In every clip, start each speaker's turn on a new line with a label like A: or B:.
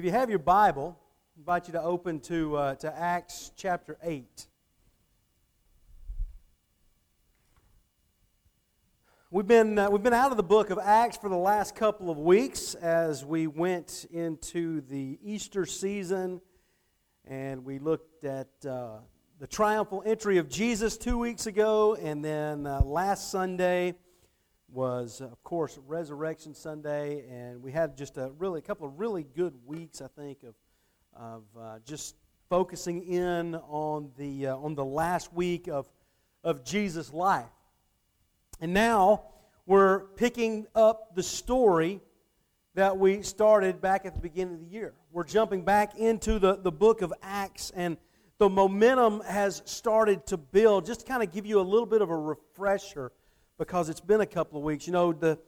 A: If you have your Bible, I invite you to open to, uh, to Acts chapter 8. We've been, uh, we've been out of the book of Acts for the last couple of weeks as we went into the Easter season and we looked at uh, the triumphal entry of Jesus two weeks ago, and then uh, last Sunday was, of course, Resurrection Sunday, and we had just a really a couple of really good weeks, I think, of of uh, just focusing in on the uh, on the last week of of Jesus' life, and now we're picking up the story that we started back at the beginning of the year. We're jumping back into the, the book of Acts, and the momentum has started to build. Just to kind of give you a little bit of a refresher because it's been a couple of weeks. You know, the,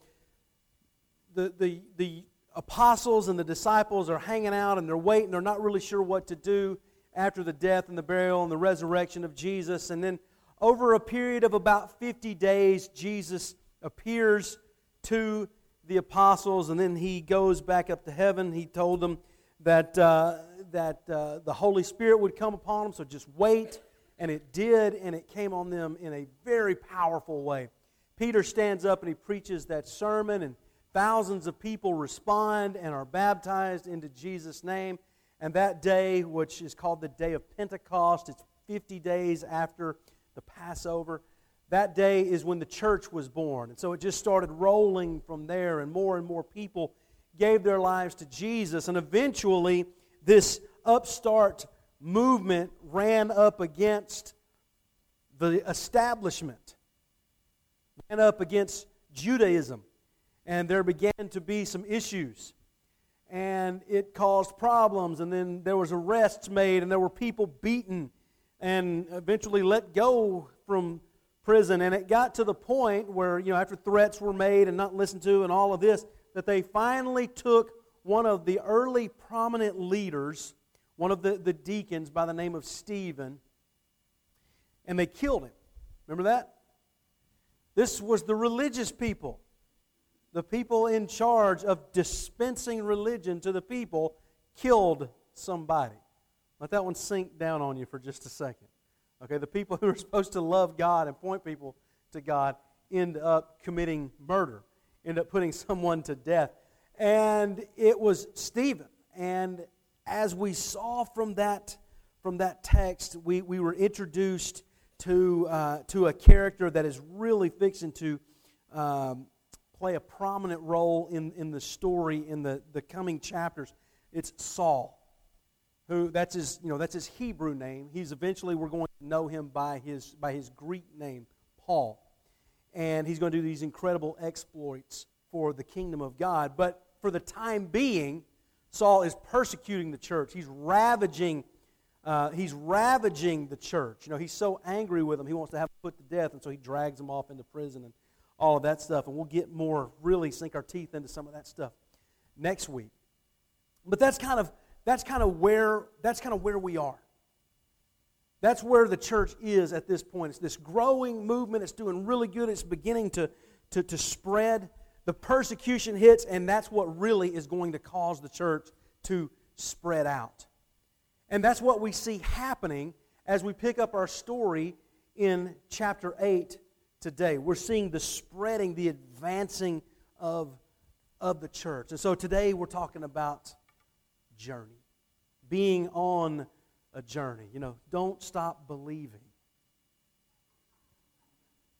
A: the, the, the apostles and the disciples are hanging out and they're waiting. They're not really sure what to do after the death and the burial and the resurrection of Jesus. And then, over a period of about 50 days, Jesus appears to the apostles, and then he goes back up to heaven. He told them that, uh, that uh, the Holy Spirit would come upon them, so just wait. And it did, and it came on them in a very powerful way. Peter stands up and he preaches that sermon, and thousands of people respond and are baptized into Jesus' name. And that day, which is called the day of Pentecost, it's 50 days after the Passover that day is when the church was born. And so it just started rolling from there, and more and more people gave their lives to Jesus. And eventually, this upstart movement ran up against the establishment, ran up against Judaism, and there began to be some issues. And it caused problems, and then there was arrests made, and there were people beaten and eventually let go from prison. And it got to the point where, you know, after threats were made and not listened to and all of this, that they finally took one of the early prominent leaders, one of the, the deacons by the name of Stephen, and they killed him. Remember that? This was the religious people, the people in charge of dispensing religion to the people, killed somebody. Let that one sink down on you for just a second. Okay, the people who are supposed to love God and point people to God end up committing murder, end up putting someone to death. And it was Stephen. And as we saw from that, from that text, we, we were introduced to, uh, to a character that is really fixing to um, play a prominent role in, in the story in the, the coming chapters. It's Saul who that's his, you know, that's his Hebrew name. He's eventually we're going to know him by his by his Greek name, Paul. And he's going to do these incredible exploits for the kingdom of God. But for the time being, Saul is persecuting the church. He's ravaging uh, he's ravaging the church. You know, he's so angry with them, he wants to have them put to death, and so he drags them off into prison and all of that stuff. And we'll get more, really sink our teeth into some of that stuff next week. But that's kind of that's kind of where that's kind of where we are. That's where the church is at this point. It's this growing movement. It's doing really good. It's beginning to, to, to spread. The persecution hits, and that's what really is going to cause the church to spread out. And that's what we see happening as we pick up our story in chapter 8 today. We're seeing the spreading, the advancing of, of the church. And so today we're talking about journey. Being on a journey. You know, don't stop believing.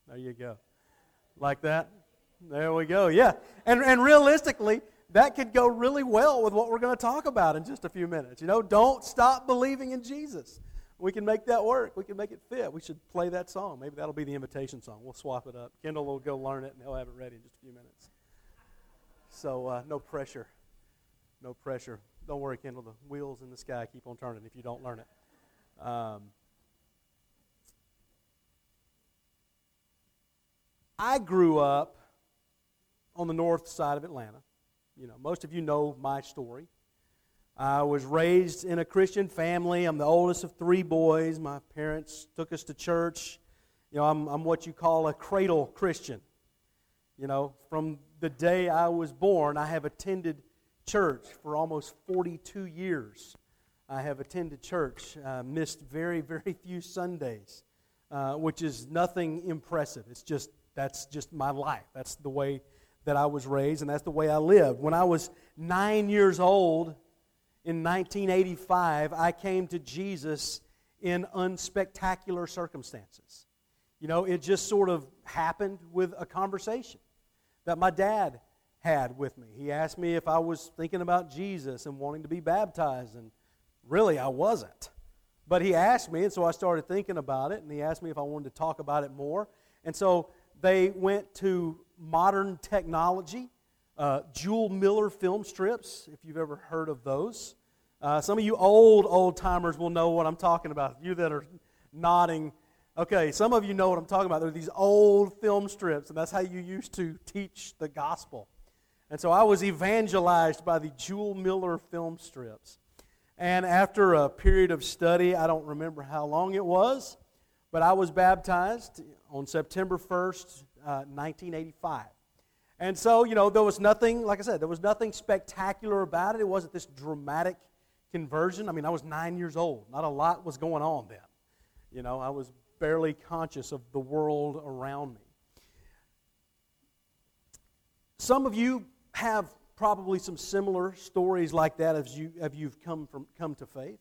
A: There you go. Like that? There we go. Yeah. And, and realistically, that could go really well with what we're going to talk about in just a few minutes. You know, don't stop believing in Jesus. We can make that work. We can make it fit. We should play that song. Maybe that'll be the invitation song. We'll swap it up. Kendall will go learn it, and he'll have it ready in just a few minutes. So, uh, no pressure. No pressure. Don't worry, Kendall. The wheels in the sky keep on turning if you don't learn it. Um, I grew up on the north side of Atlanta. You know, most of you know my story. I was raised in a Christian family. I'm the oldest of three boys. My parents took us to church. You know, I'm, I'm what you call a cradle Christian. You know, from the day I was born, I have attended church for almost 42 years. I have attended church, uh, missed very, very few Sundays, uh, which is nothing impressive. It's just, that's just my life. That's the way that I was raised, and that's the way I lived. When I was nine years old in 1985, I came to Jesus in unspectacular circumstances. You know, it just sort of happened with a conversation that my dad had with me. He asked me if I was thinking about Jesus and wanting to be baptized, and really I wasn't. But he asked me, and so I started thinking about it, and he asked me if I wanted to talk about it more. And so they went to modern technology, uh, Jule Miller film strips, if you've ever heard of those. Uh, some of you old, old timers will know what I'm talking about. You that are nodding Okay, some of you know what I'm talking about. There are these old film strips, and that's how you used to teach the gospel. And so I was evangelized by the Jule Miller film strips. And after a period of study, I don't remember how long it was, but I was baptized on September 1st, uh, 1985. And so, you know, there was nothing, like I said, there was nothing spectacular about it. It wasn't this dramatic conversion. I mean, I was nine years old. Not a lot was going on then. You know, I was barely conscious of the world around me. Some of you have probably some similar stories like that as, you, as you've come, from, come to faith.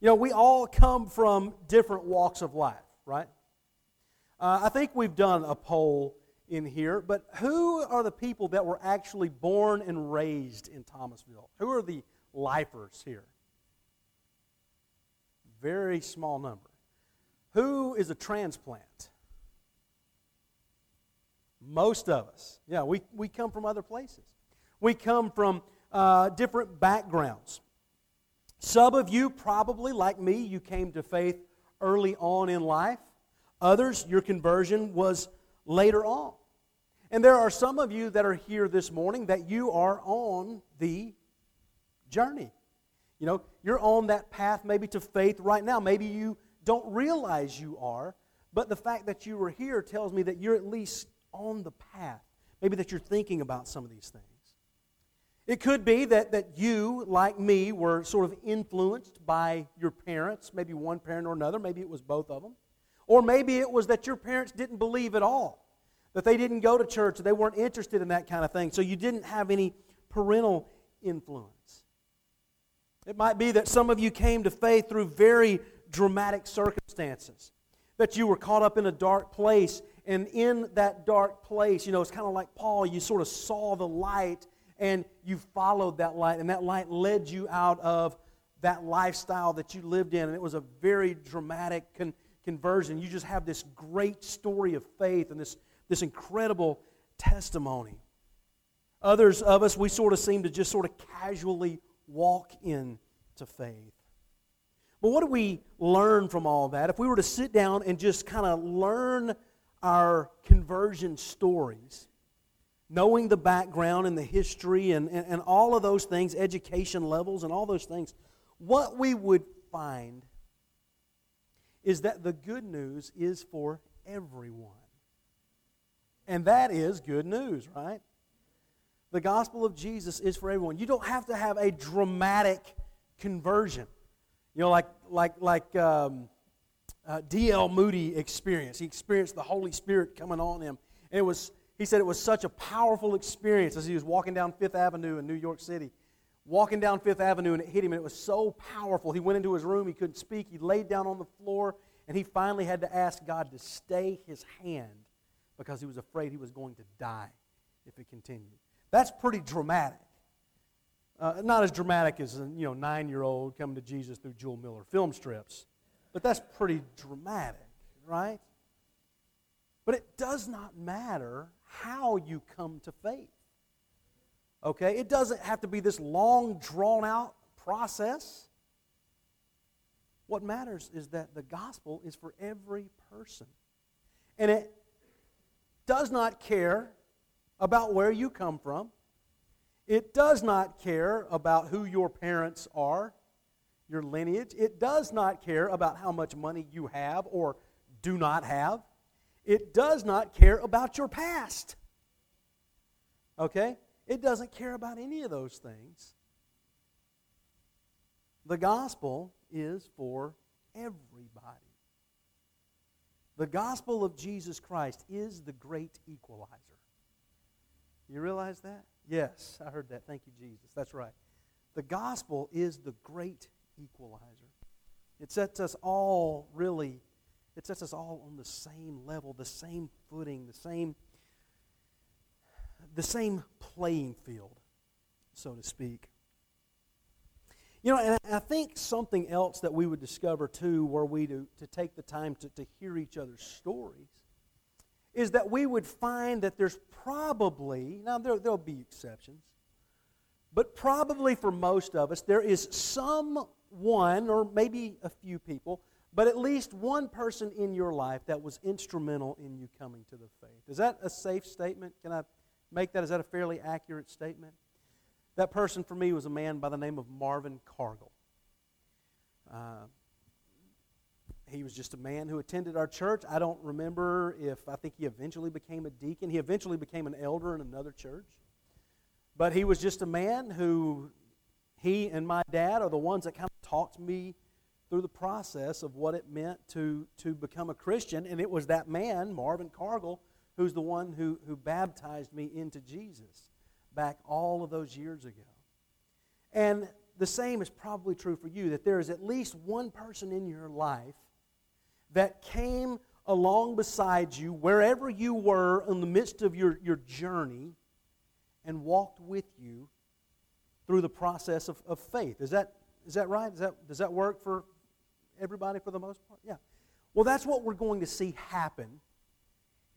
A: You know, we all come from different walks of life, right? Uh, I think we've done a poll in here, but who are the people that were actually born and raised in Thomasville? Who are the lifers here? Very small number. Who is a transplant? Most of us. Yeah, we, we come from other places. We come from uh, different backgrounds. Some of you, probably like me, you came to faith early on in life. Others, your conversion was later on. And there are some of you that are here this morning that you are on the journey. You know, you're on that path maybe to faith right now. Maybe you don't realize you are, but the fact that you were here tells me that you're at least on the path. Maybe that you're thinking about some of these things. It could be that, that you, like me, were sort of influenced by your parents, maybe one parent or another, maybe it was both of them. Or maybe it was that your parents didn't believe at all, that they didn't go to church, they weren't interested in that kind of thing, so you didn't have any parental influence. It might be that some of you came to faith through very dramatic circumstances. That you were caught up in a dark place, and in that dark place, you know, it's kind of like Paul, you sort of saw the light and you followed that light, and that light led you out of that lifestyle that you lived in. And it was a very dramatic con- conversion. You just have this great story of faith and this, this incredible testimony. Others of us, we sort of seem to just sort of casually walk into faith. But what do we learn from all that? If we were to sit down and just kind of learn our conversion stories, knowing the background and the history and, and, and all of those things, education levels and all those things, what we would find is that the good news is for everyone. And that is good news, right? The gospel of Jesus is for everyone. You don't have to have a dramatic conversion. You know, like, like, like um, uh, D.L. Moody experienced. He experienced the Holy Spirit coming on him. And it was, he said it was such a powerful experience as he was walking down Fifth Avenue in New York City. Walking down Fifth Avenue and it hit him, and it was so powerful. He went into his room, he couldn't speak, he laid down on the floor, and he finally had to ask God to stay his hand because he was afraid he was going to die if it continued. That's pretty dramatic. Uh, not as dramatic as a you know nine-year-old coming to Jesus through Jule Miller film strips, but that's pretty dramatic, right? But it does not matter how you come to faith. Okay, it doesn't have to be this long, drawn-out process. What matters is that the gospel is for every person, and it does not care about where you come from. It does not care about who your parents are, your lineage. It does not care about how much money you have or do not have. It does not care about your past. Okay? It doesn't care about any of those things. The gospel is for everybody. The gospel of Jesus Christ is the great equalizer. You realize that? Yes, I heard that. Thank you, Jesus. That's right. The gospel is the great equalizer. It sets us all really, it sets us all on the same level, the same footing, the same, the same playing field, so to speak. You know, and I think something else that we would discover too, were we to, to take the time to, to hear each other's stories, is that we would find that there's probably, now there, there'll be exceptions, but probably for most of us, there is someone, or maybe a few people, but at least one person in your life that was instrumental in you coming to the faith. Is that a safe statement? Can I make that? Is that a fairly accurate statement? That person for me was a man by the name of Marvin Cargill. Uh, he was just a man who attended our church. I don't remember if I think he eventually became a deacon. He eventually became an elder in another church. But he was just a man who he and my dad are the ones that kind of talked me through the process of what it meant to, to become a Christian. And it was that man, Marvin Cargill, who's the one who, who baptized me into Jesus back all of those years ago. And the same is probably true for you that there is at least one person in your life that came along beside you wherever you were in the midst of your, your journey and walked with you through the process of, of faith. Is that, is that right? Does that, does that work for everybody for the most part? Yeah. Well, that's what we're going to see happen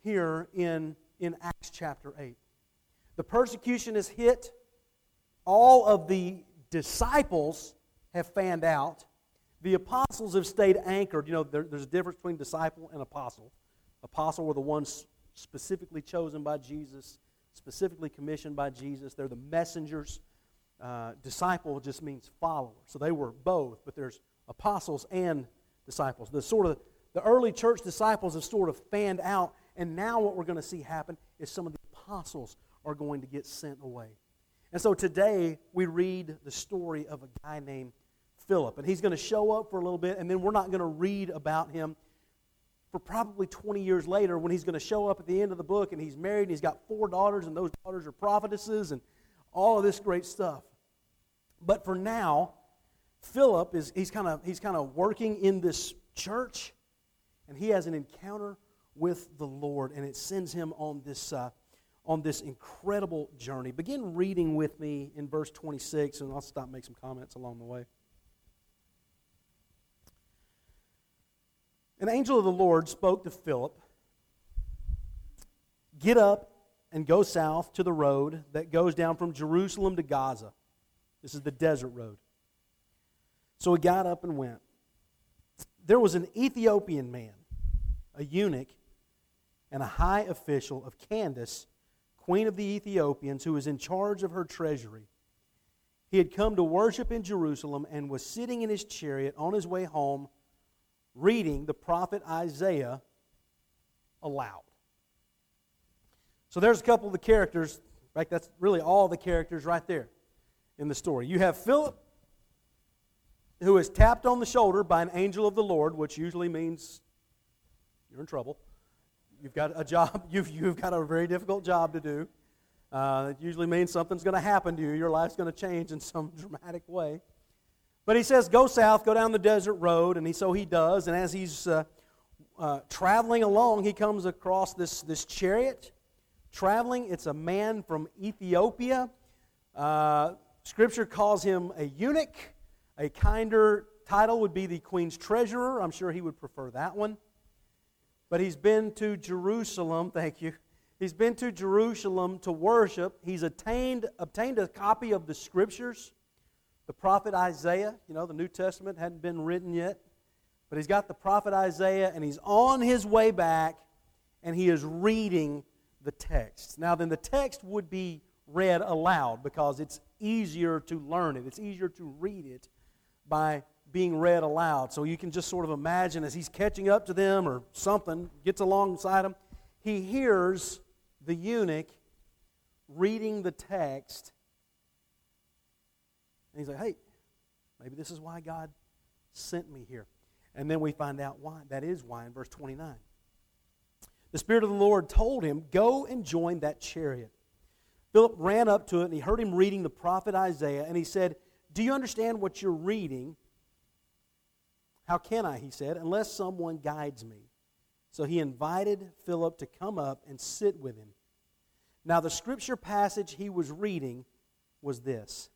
A: here in, in Acts chapter 8. The persecution has hit. All of the disciples have fanned out. The apostles have stayed anchored. You know, there, there's a difference between disciple and apostle. Apostle were the ones specifically chosen by Jesus, specifically commissioned by Jesus. They're the messengers. Uh, disciple just means follower. So they were both, but there's apostles and disciples. The sort of the early church disciples have sort of fanned out, and now what we're going to see happen is some of the apostles are going to get sent away. And so today we read the story of a guy named Philip. And he's going to show up for a little bit, and then we're not going to read about him for probably 20 years later when he's going to show up at the end of the book and he's married and he's got four daughters, and those daughters are prophetesses and all of this great stuff. But for now, Philip is he's kind of he's kind of working in this church, and he has an encounter with the Lord, and it sends him on this uh, on this incredible journey. Begin reading with me in verse 26, and I'll stop and make some comments along the way. An angel of the Lord spoke to Philip Get up and go south to the road that goes down from Jerusalem to Gaza. This is the desert road. So he got up and went. There was an Ethiopian man, a eunuch, and a high official of Candace queen of the Ethiopians, who was in charge of her treasury. He had come to worship in Jerusalem and was sitting in his chariot on his way home, reading the prophet Isaiah aloud. So there's a couple of the characters. Right, that's really all the characters right there in the story. You have Philip, who is tapped on the shoulder by an angel of the Lord, which usually means you're in trouble. You've got a job, you've, you've got a very difficult job to do. Uh, it usually means something's going to happen to you. Your life's going to change in some dramatic way. But he says, Go south, go down the desert road. And he, so he does. And as he's uh, uh, traveling along, he comes across this, this chariot traveling. It's a man from Ethiopia. Uh, scripture calls him a eunuch. A kinder title would be the queen's treasurer. I'm sure he would prefer that one but he's been to Jerusalem, thank you. He's been to Jerusalem to worship. He's attained, obtained a copy of the scriptures. The prophet Isaiah, you know, the New Testament hadn't been written yet, but he's got the prophet Isaiah and he's on his way back and he is reading the text. Now, then, the text would be read aloud because it's easier to learn it, it's easier to read it by being read aloud. So you can just sort of imagine as he's catching up to them or something, gets alongside them, he hears the eunuch reading the text, and he's like, hey, maybe this is why God sent me here. And then we find out why. That is why in verse 29. The Spirit of the Lord told him, Go and join that chariot. Philip ran up to it and he heard him reading the prophet Isaiah, and he said, Do you understand what you're reading? How can I, he said, unless someone guides me? So he invited Philip to come up and sit with him. Now, the scripture passage he was reading was this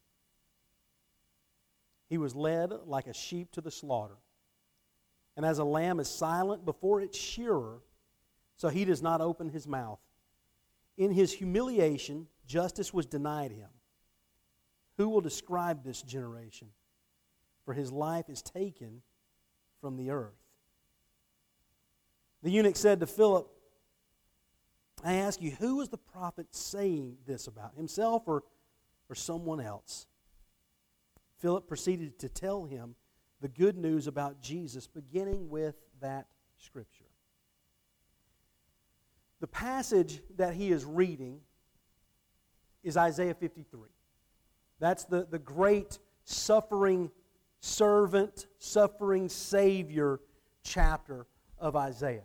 A: He was led like a sheep to the slaughter. And as a lamb is silent before its shearer, so he does not open his mouth. In his humiliation, justice was denied him. Who will describe this generation? For his life is taken from the earth. The eunuch said to Philip, I ask you, who is the prophet saying this about, himself or, or someone else? Philip proceeded to tell him the good news about Jesus, beginning with that scripture. The passage that he is reading is Isaiah 53. That's the, the great suffering servant, suffering Savior chapter of Isaiah.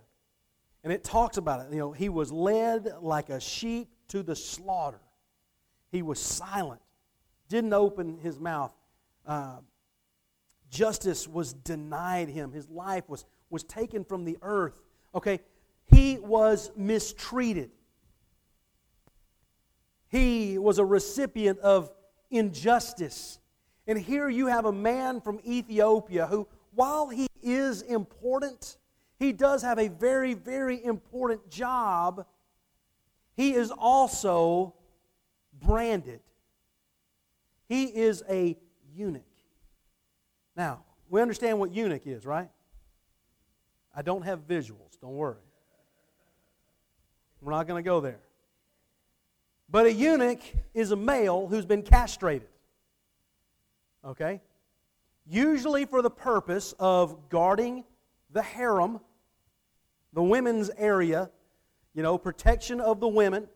A: And it talks about it. You know, he was led like a sheep to the slaughter. He was silent, didn't open his mouth. Uh, justice was denied him. His life was, was taken from the earth. Okay, he was mistreated. He was a recipient of injustice. And here you have a man from Ethiopia who, while he is important, he does have a very, very important job. He is also branded. He is a eunuch. Now, we understand what eunuch is, right? I don't have visuals, don't worry. We're not going to go there. But a eunuch is a male who's been castrated. Okay? Usually for the purpose of guarding the harem, the women's area, you know, protection of the women.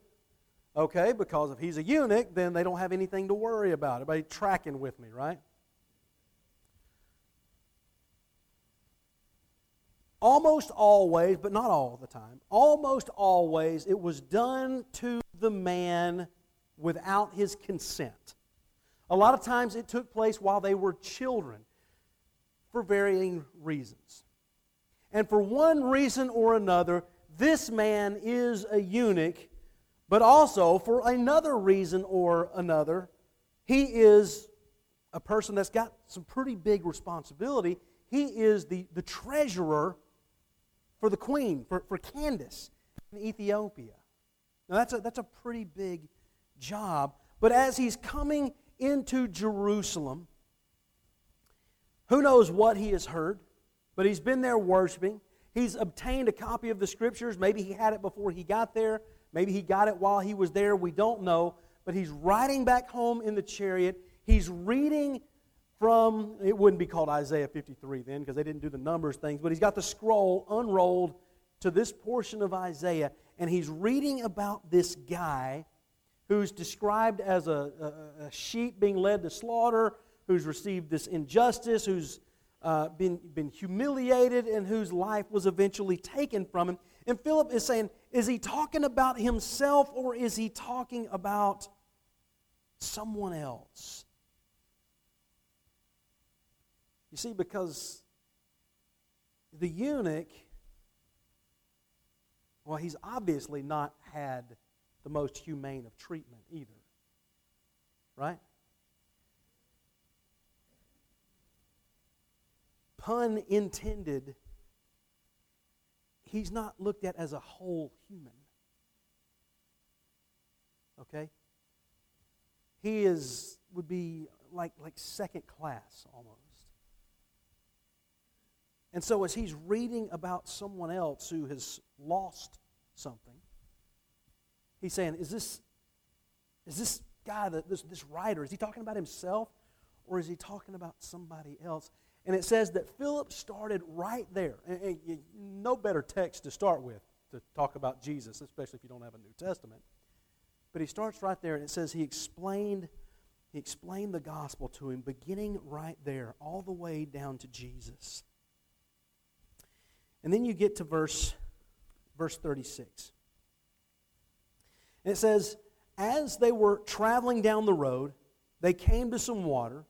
A: Okay? Because if he's a eunuch, then they don't have anything to worry about. Everybody tracking with me, right? almost always, but not all the time, almost always it was done to the man without his consent. A lot of times it took place while they were children for varying reasons. And for one reason or another, this man is a eunuch, but also for another reason or another, he is a person that's got some pretty big responsibility. He is the, the treasurer for the queen, for, for Candace in Ethiopia. Now, that's a, that's a pretty big job. But as he's coming into Jerusalem, who knows what he has heard, but he's been there worshiping. He's obtained a copy of the scriptures. Maybe he had it before he got there. Maybe he got it while he was there. We don't know. But he's riding back home in the chariot. He's reading from, it wouldn't be called Isaiah 53 then because they didn't do the numbers things, but he's got the scroll unrolled to this portion of Isaiah, and he's reading about this guy who's described as a, a, a sheep being led to slaughter, who's received this injustice, who's uh, been, been humiliated, and whose life was eventually taken from him. And Philip is saying, is he talking about himself or is he talking about someone else? You see, because the eunuch, well, he's obviously not had the most humane of treatment either. Right? Pun intended, he's not looked at as a whole human. Okay? He is would be like like second class almost. And so, as he's reading about someone else who has lost something, he's saying, Is this, is this guy, this, this writer, is he talking about himself or is he talking about somebody else? And it says that Philip started right there. And, and, no better text to start with to talk about Jesus, especially if you don't have a New Testament. but he starts right there and it says he explained he explained the gospel to him beginning right there all the way down to Jesus. And then you get to verse verse 36. And it says as they were traveling down the road, they came to some water.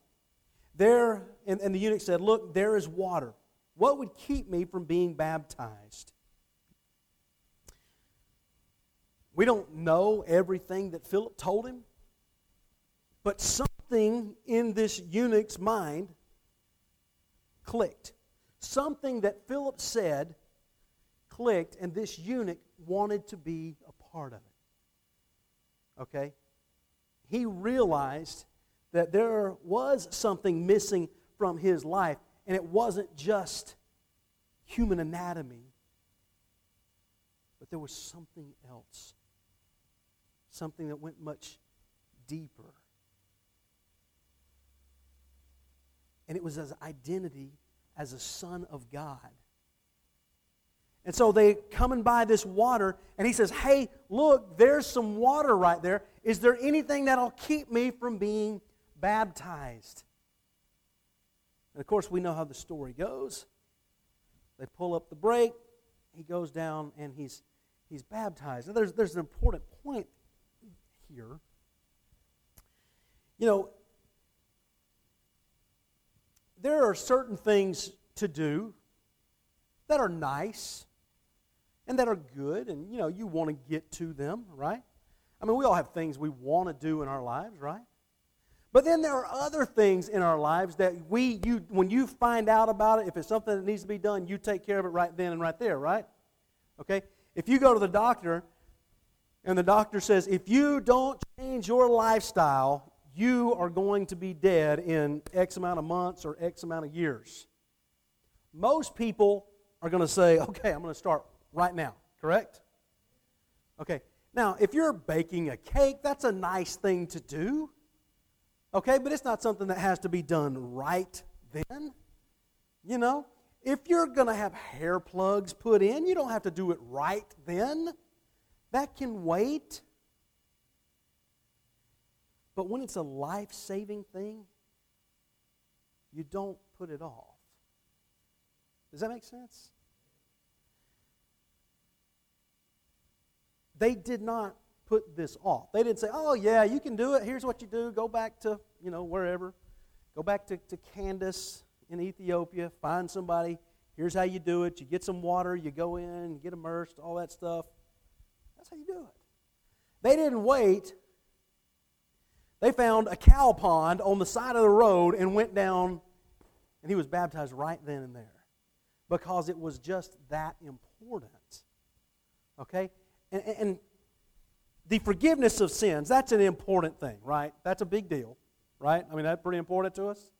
A: There and, and the eunuch said, "Look, there is water. What would keep me from being baptized?" We don't know everything that Philip told him, but something in this eunuch's mind clicked. Something that Philip said clicked, and this eunuch wanted to be a part of it. Okay? He realized that there was something missing from his life, and it wasn't just human anatomy, but there was something else something that went much deeper. And it was his identity as a son of God. And so they coming by this water, and he says, Hey, look, there's some water right there. Is there anything that'll keep me from being baptized? And of course, we know how the story goes. They pull up the brake, he goes down, and he's, he's baptized. Now, there's, there's an important point here. You know, there are certain things to do that are nice and that are good, and you know, you want to get to them, right? I mean, we all have things we want to do in our lives, right? But then there are other things in our lives that we, you, when you find out about it, if it's something that needs to be done, you take care of it right then and right there, right? Okay? If you go to the doctor and the doctor says, if you don't change your lifestyle, you are going to be dead in X amount of months or X amount of years. Most people are going to say, okay, I'm going to start right now, correct? Okay, now if you're baking a cake, that's a nice thing to do, okay, but it's not something that has to be done right then. You know, if you're going to have hair plugs put in, you don't have to do it right then. That can wait. But when it's a life saving thing, you don't put it off. Does that make sense? They did not put this off. They didn't say, oh, yeah, you can do it. Here's what you do. Go back to, you know, wherever. Go back to, to Candace in Ethiopia. Find somebody. Here's how you do it. You get some water. You go in, get immersed, all that stuff. That's how you do it. They didn't wait. They found a cow pond on the side of the road and went down, and he was baptized right then and there because it was just that important. Okay? And, and the forgiveness of sins, that's an important thing, right? That's a big deal, right? I mean, that's pretty important to us.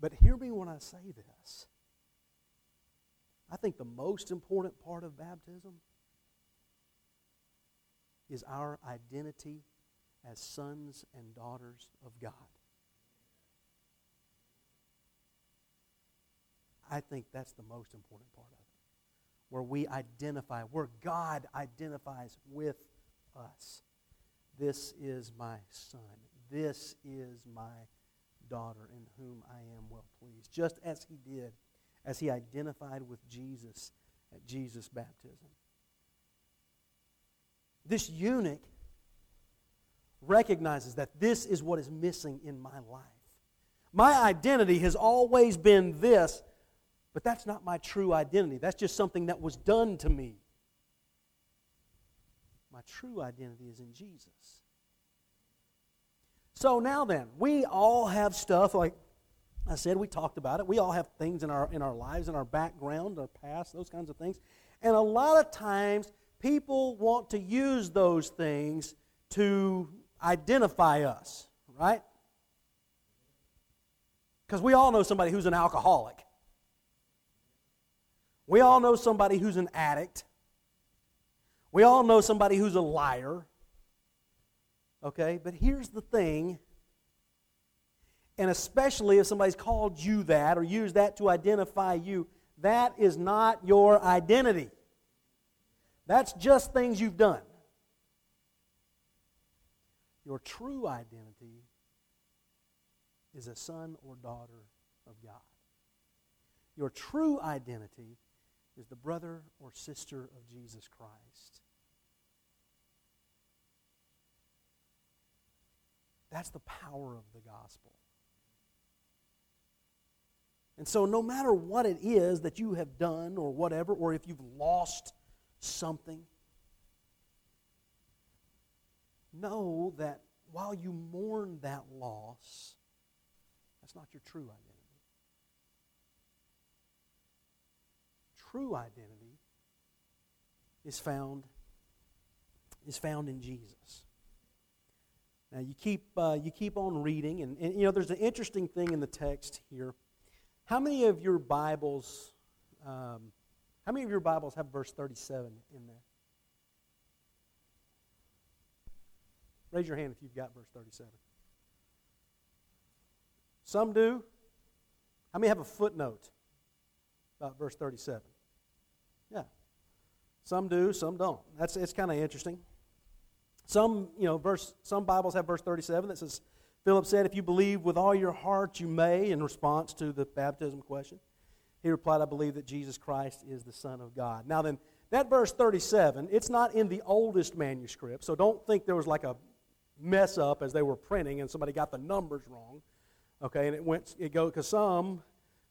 A: But hear me when I say this. I think the most important part of baptism is our identity as sons and daughters of God. I think that's the most important part of it. Where we identify, where God identifies with us. This is my son. This is my daughter in whom I am well pleased. Just as he did, as he identified with Jesus at Jesus' baptism. This eunuch recognizes that this is what is missing in my life. My identity has always been this, but that's not my true identity. That's just something that was done to me. My true identity is in Jesus. So now then, we all have stuff like I said, we talked about it. We all have things in our in our lives, in our background, our past, those kinds of things. And a lot of times people want to use those things to identify us, right? Because we all know somebody who's an alcoholic. We all know somebody who's an addict. We all know somebody who's a liar. Okay? But here's the thing, and especially if somebody's called you that or used that to identify you, that is not your identity. That's just things you've done. Your true identity is a son or daughter of God. Your true identity is the brother or sister of Jesus Christ. That's the power of the gospel. And so, no matter what it is that you have done or whatever, or if you've lost something, know that while you mourn that loss, that's not your true identity. True identity is found is found in Jesus. Now you keep uh, you keep on reading, and, and you know there's an interesting thing in the text here. How many of your Bibles, um, how many of your Bibles have verse 37 in there? Raise your hand if you've got verse 37. Some do. How many have a footnote about verse 37? Yeah. Some do, some don't. That's it's kind of interesting. Some, you know, verse some Bibles have verse 37 that says Philip said, If you believe with all your heart, you may, in response to the baptism question. He replied, I believe that Jesus Christ is the Son of God. Now, then, that verse 37, it's not in the oldest manuscript, so don't think there was like a mess up as they were printing and somebody got the numbers wrong. Okay, and it went, it go, because some,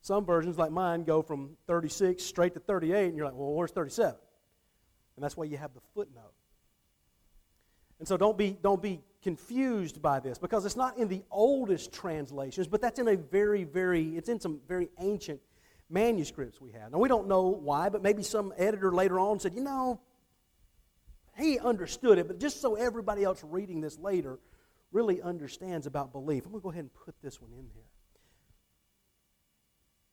A: some versions like mine go from 36 straight to 38, and you're like, well, where's 37? And that's why you have the footnote. And so don't be, don't be confused by this because it's not in the oldest translations, but that's in a very, very, it's in some very ancient manuscripts we have. Now, we don't know why, but maybe some editor later on said, you know, he understood it, but just so everybody else reading this later really understands about belief, I'm going to go ahead and put this one in here.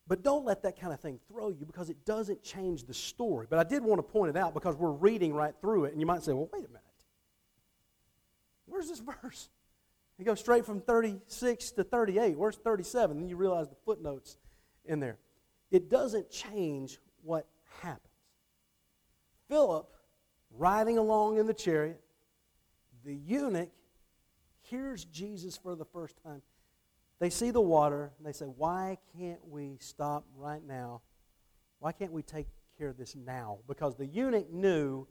A: But don't let that kind of thing throw you because it doesn't change the story. But I did want to point it out because we're reading right through it, and you might say, well, wait a minute. Where's this verse? You go straight from 36 to 38. Where's 37? Then you realize the footnotes in there. It doesn't change what happens. Philip, riding along in the chariot, the eunuch hears Jesus for the first time. They see the water and they say, Why can't we stop right now? Why can't we take care of this now? Because the eunuch knew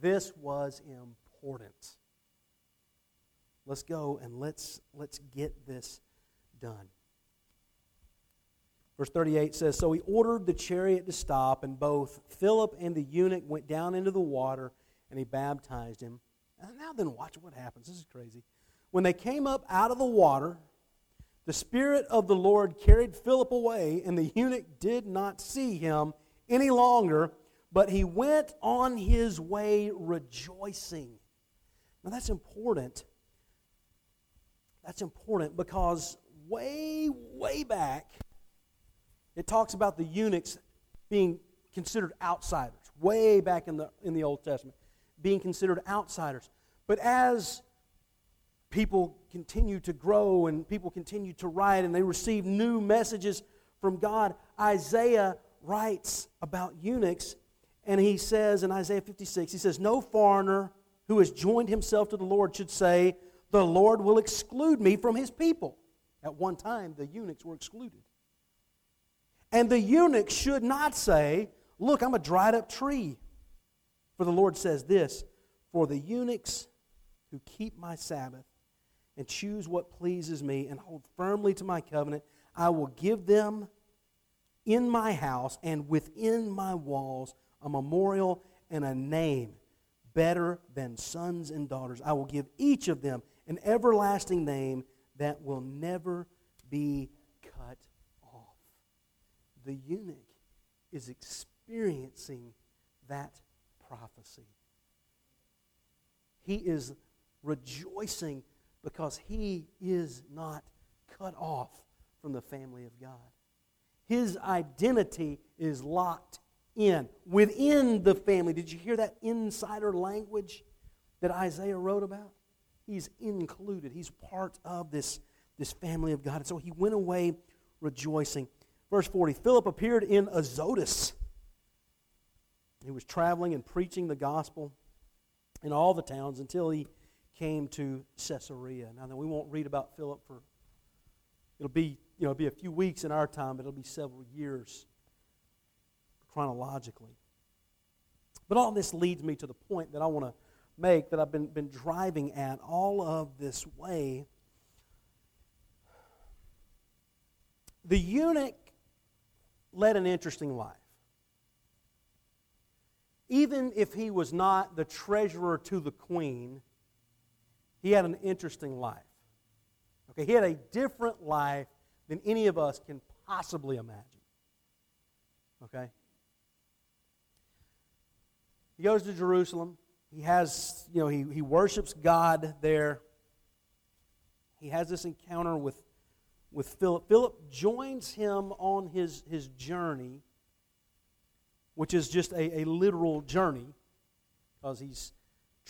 A: this was important. Let's go and let's, let's get this done. Verse 38 says So he ordered the chariot to stop, and both Philip and the eunuch went down into the water, and he baptized him. And now then, watch what happens. This is crazy. When they came up out of the water, the Spirit of the Lord carried Philip away, and the eunuch did not see him any longer, but he went on his way rejoicing. Now that's important that's important because way, way back, it talks about the eunuchs being considered outsiders, way back in the, in the Old Testament, being considered outsiders. But as people continue to grow and people continue to write and they receive new messages from God, Isaiah writes about eunuchs and he says in Isaiah 56, he says, No foreigner who has joined himself to the Lord should say, the Lord will exclude me from his people. At one time, the eunuchs were excluded. And the eunuch should not say, Look, I'm a dried up tree. For the Lord says this For the eunuchs who keep my Sabbath and choose what pleases me and hold firmly to my covenant, I will give them in my house and within my walls a memorial and a name better than sons and daughters. I will give each of them an everlasting name that will never be cut off. The eunuch is experiencing that prophecy. He is rejoicing because he is not cut off from the family of God. His identity is locked in within the family. Did you hear that insider language that Isaiah wrote about? He's included. He's part of this, this family of God. And so he went away rejoicing. Verse 40 Philip appeared in Azotus. He was traveling and preaching the gospel in all the towns until he came to Caesarea. Now, then we won't read about Philip for, it'll be, you know, it'll be a few weeks in our time, but it'll be several years chronologically. But all this leads me to the point that I want to make that I've been, been driving at all of this way. The eunuch led an interesting life. Even if he was not the treasurer to the queen, he had an interesting life. Okay, he had a different life than any of us can possibly imagine. Okay? He goes to Jerusalem. He has, you know, he, he worships God there. He has this encounter with, with Philip. Philip joins him on his, his journey, which is just a, a literal journey, because he's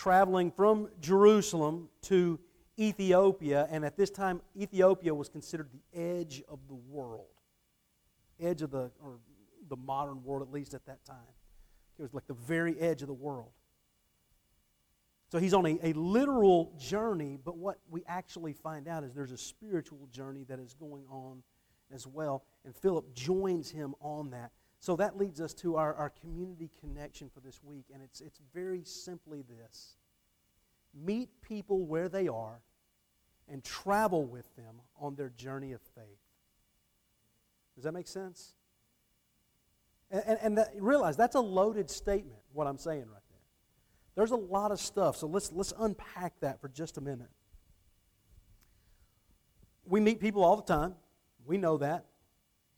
A: traveling from Jerusalem to Ethiopia, and at this time, Ethiopia was considered the edge of the world. Edge of the, or the modern world, at least at that time. It was like the very edge of the world. So he's on a, a literal journey, but what we actually find out is there's a spiritual journey that is going on as well. And Philip joins him on that. So that leads us to our, our community connection for this week. And it's, it's very simply this meet people where they are and travel with them on their journey of faith. Does that make sense? And, and, and that, realize that's a loaded statement, what I'm saying right there. There's a lot of stuff, so let's, let's unpack that for just a minute. We meet people all the time, we know that.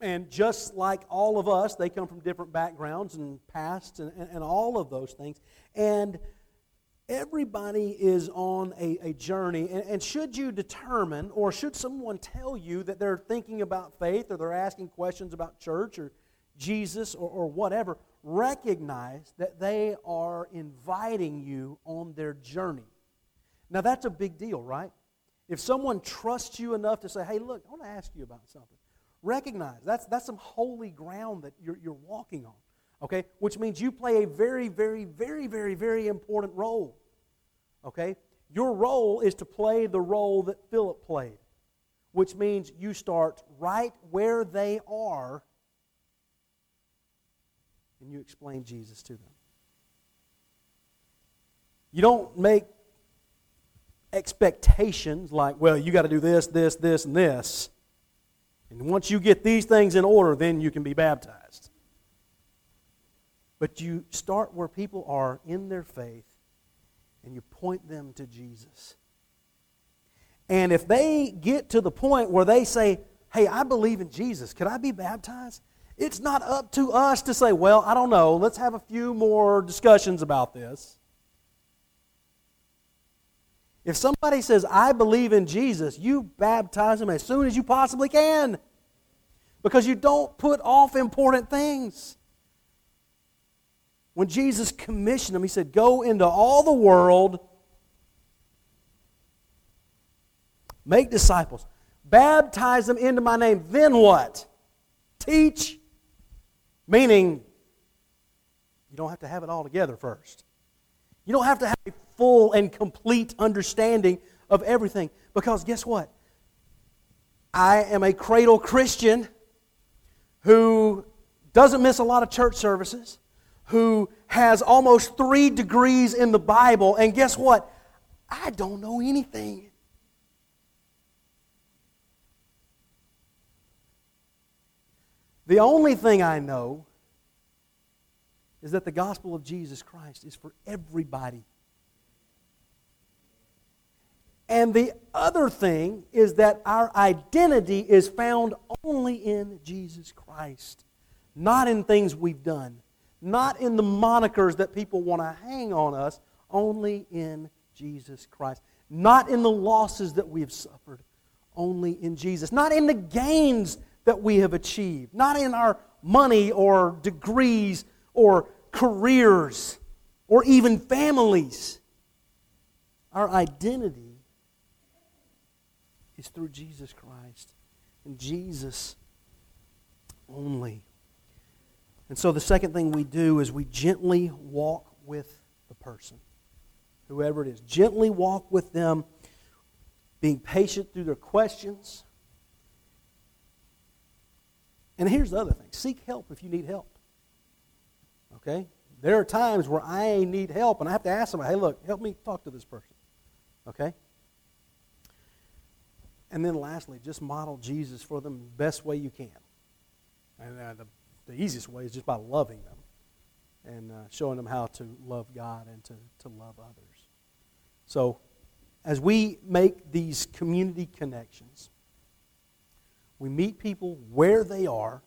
A: And just like all of us, they come from different backgrounds and pasts and, and, and all of those things. And everybody is on a, a journey. And, and, should you determine, or should someone tell you that they're thinking about faith or they're asking questions about church or Jesus or, or whatever, recognize that they are inviting you on their journey. Now, that's a big deal, right? If someone trusts you enough to say, hey, look, I want to ask you about something, recognize that's, that's some holy ground that you're, you're walking on, okay? Which means you play a very, very, very, very, very important role, okay? Your role is to play the role that Philip played, which means you start right where they are and you explain Jesus to them. You don't make expectations like, well, you got to do this, this, this, and this. And once you get these things in order, then you can be baptized. But you start where people are in their faith and you point them to Jesus. And if they get to the point where they say, hey, I believe in Jesus, could I be baptized? It's not up to us to say, well, I don't know, let's have a few more discussions about this. If somebody says, I believe in Jesus, you baptize them as soon as you possibly can. Because you don't put off important things. When Jesus commissioned them, he said, Go into all the world, make disciples, baptize them into my name. Then what? Teach Meaning, you don't have to have it all together first. You don't have to have a full and complete understanding of everything. Because guess what? I am a cradle Christian who doesn't miss a lot of church services, who has almost three degrees in the Bible, and guess what? I don't know anything. The only thing I know is that the gospel of Jesus Christ is for everybody. And the other thing is that our identity is found only in Jesus Christ, not in things we've done, not in the monikers that people want to hang on us, only in Jesus Christ. Not in the losses that we have suffered, only in Jesus. Not in the gains that we have achieved, not in our money or degrees or careers or even families. Our identity is through Jesus Christ and Jesus only. And so the second thing we do is we gently walk with the person whoever it is. Gently walk with them, being patient through their questions. And here's the other thing seek help if you need help. Okay? There are times where I need help and I have to ask somebody, hey, look, help me talk to this person. Okay? And then lastly, just model Jesus for them the best way you can. And uh, the, the easiest way is just by loving them and uh, showing them how to love God and to, to love others. So, as we make these community connections, we meet people where they are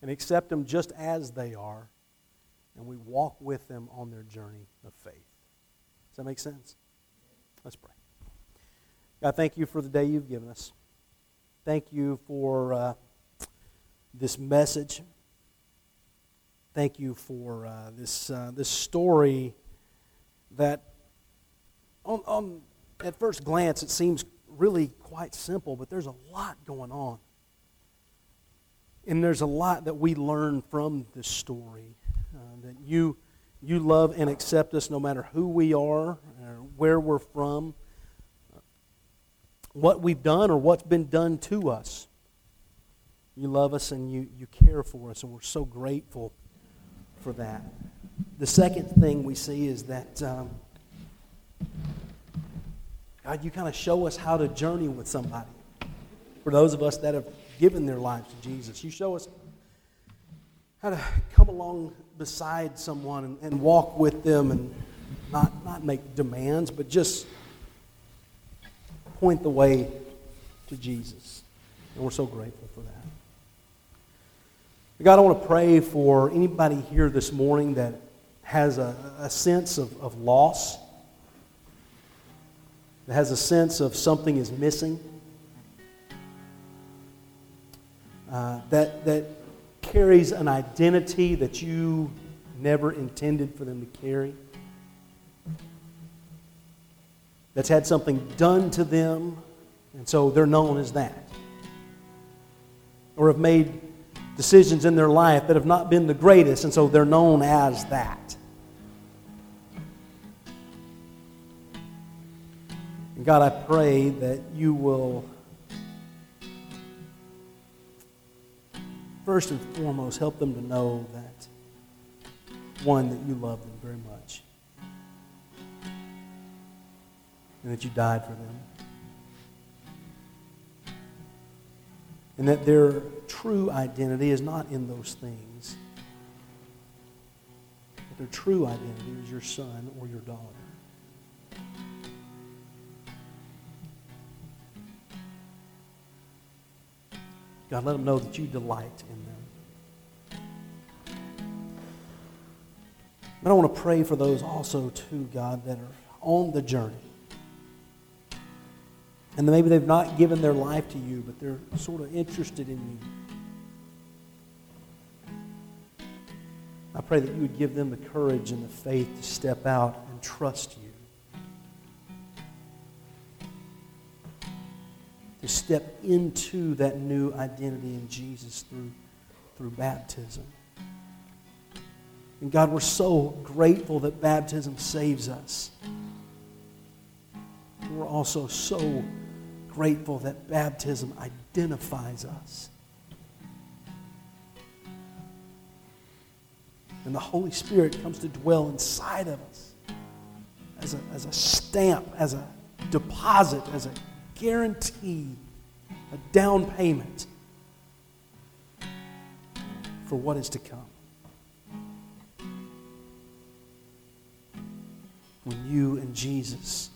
A: and accept them just as they are, and we walk with them on their journey of faith. Does that make sense? Let's pray. God, thank you for the day you've given us. Thank you for uh, this message. Thank you for uh, this, uh, this story that, on, on, at first glance, it seems really quite simple, but there's a lot going on. And there's a lot that we learn from this story. Uh, that you, you love and accept us no matter who we are, or where we're from what we've done or what's been done to us. You love us and you, you care for us, and we're so grateful for that. The second thing we see is that, um, God, you kind of show us how to journey with somebody. For those of us that have given their lives to Jesus, you show us how to come along beside someone and, and walk with them and not, not make demands, but just point the way to Jesus. And we're so grateful for that. God, I want to pray for anybody here this morning that has a, a sense of, of loss, that has a sense of something is missing, uh, that, that carries an identity that you never intended for them to carry that's had something done to them, and so they're known as that. Or have made decisions in their life that have not been the greatest, and so they're known as that. And God, I pray that you will, first and foremost, help them to know that, one, that you love them very much. And that you died for them. And that their true identity is not in those things, but their true identity is your son or your daughter. God, let them know that you delight in them. But I want to pray for those also, too, God, that are on the journey and maybe they've not given their life to you, but they're sort of interested in you. I pray that you would give them the courage and the faith to step out and trust you. To step into that new identity in Jesus through, through baptism. And God, we're so grateful that baptism saves us. We're also so grateful that baptism identifies us. And the Holy Spirit comes to dwell inside of us as a, as a stamp, as a deposit, as a guarantee, a down payment for what is to come. When you and Jesus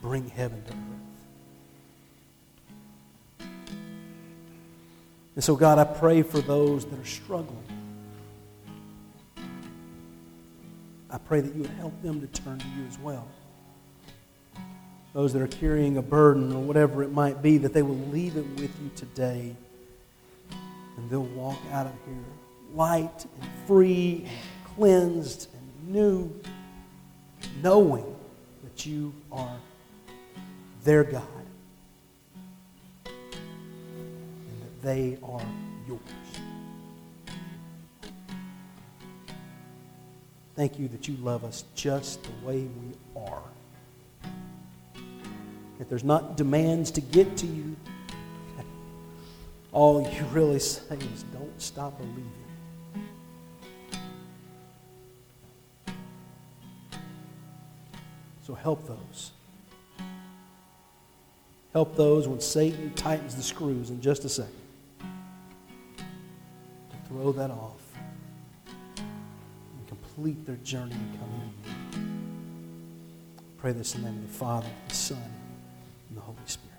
A: bring heaven to earth. And so, God, I pray for those that are struggling. I pray that you would help them to turn to you as well. Those that are carrying a burden or whatever it might be, that they will leave it with you today and they'll walk out of here light and free and cleansed and new, knowing that you are their God they are yours. Thank you that you love us just the way we are. If there's not demands to get to you, all you really say is don't stop believing. So help those. Help those when Satan tightens the screws in just a second throw that off and complete their journey to come in. Pray this in the name of the Father, the Son, and the Holy Spirit.